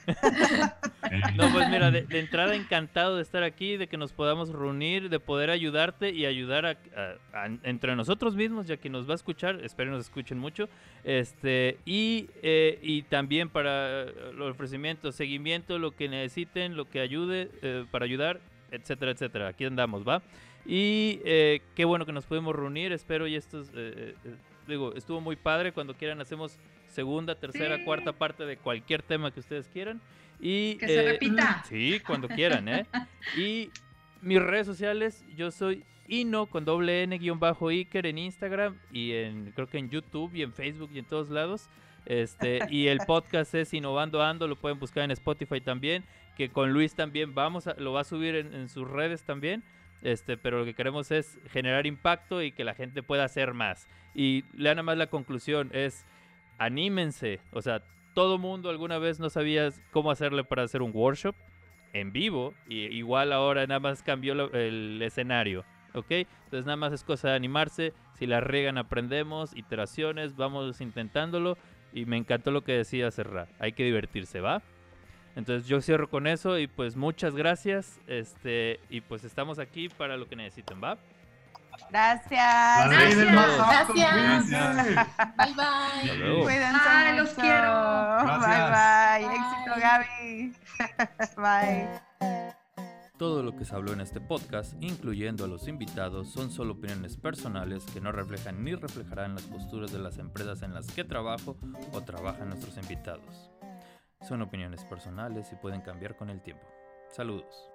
No, pues mira, de, entrada encantado de estar aquí, de que nos podamos reunir, de poder ayudarte y ayudar entre nosotros mismos, ya que nos va a escuchar, espero nos escuchen mucho, este y, eh, y también para los ofrecimientos, seguimiento, lo que necesiten, lo que ayude eh, para ayudar, etcétera, etcétera. Aquí andamos, ¿va? Y eh, qué bueno que nos podemos reunir. Espero y esto eh, eh, digo, estuvo muy padre. Cuando quieran hacemos segunda, tercera, cuarta parte de cualquier tema que ustedes quieran. Y, que se repita. Sí, cuando quieran, ¿eh? y mis redes sociales, yo soy Ino con doble N guion bajo Iker en Instagram y en creo que en YouTube y en Facebook y en todos lados. Este, y el podcast es Innovando Ando, lo pueden buscar en Spotify también, que con Luis también vamos a, lo va a subir en, sus redes también. Este, pero lo que queremos es generar impacto y que la gente pueda hacer más. Y nada más la conclusión es anímense, o sea, todo mundo alguna vez no sabía cómo hacerle para hacer un workshop en vivo y igual ahora nada más cambió el escenario. ¿ok? Entonces nada más es cosa de animarse, si la regan aprendemos, iteraciones, vamos intentándolo y me encantó lo que decía cerrar, hay que divertirse, ¿va? Entonces yo cierro con eso y pues muchas gracias, este, y pues estamos aquí para lo que necesiten, ¿va? Gracias. Gracias. Gracias. Bye bye. Cuídense. Bye, los quiero. Bye bye. Éxito, Gaby. bye. Todo lo que se habló en este podcast, incluyendo a los invitados, son solo opiniones personales que no reflejan ni reflejarán las posturas de las empresas en las que trabajo o trabajan nuestros invitados. Son opiniones personales y pueden cambiar con el tiempo. Saludos.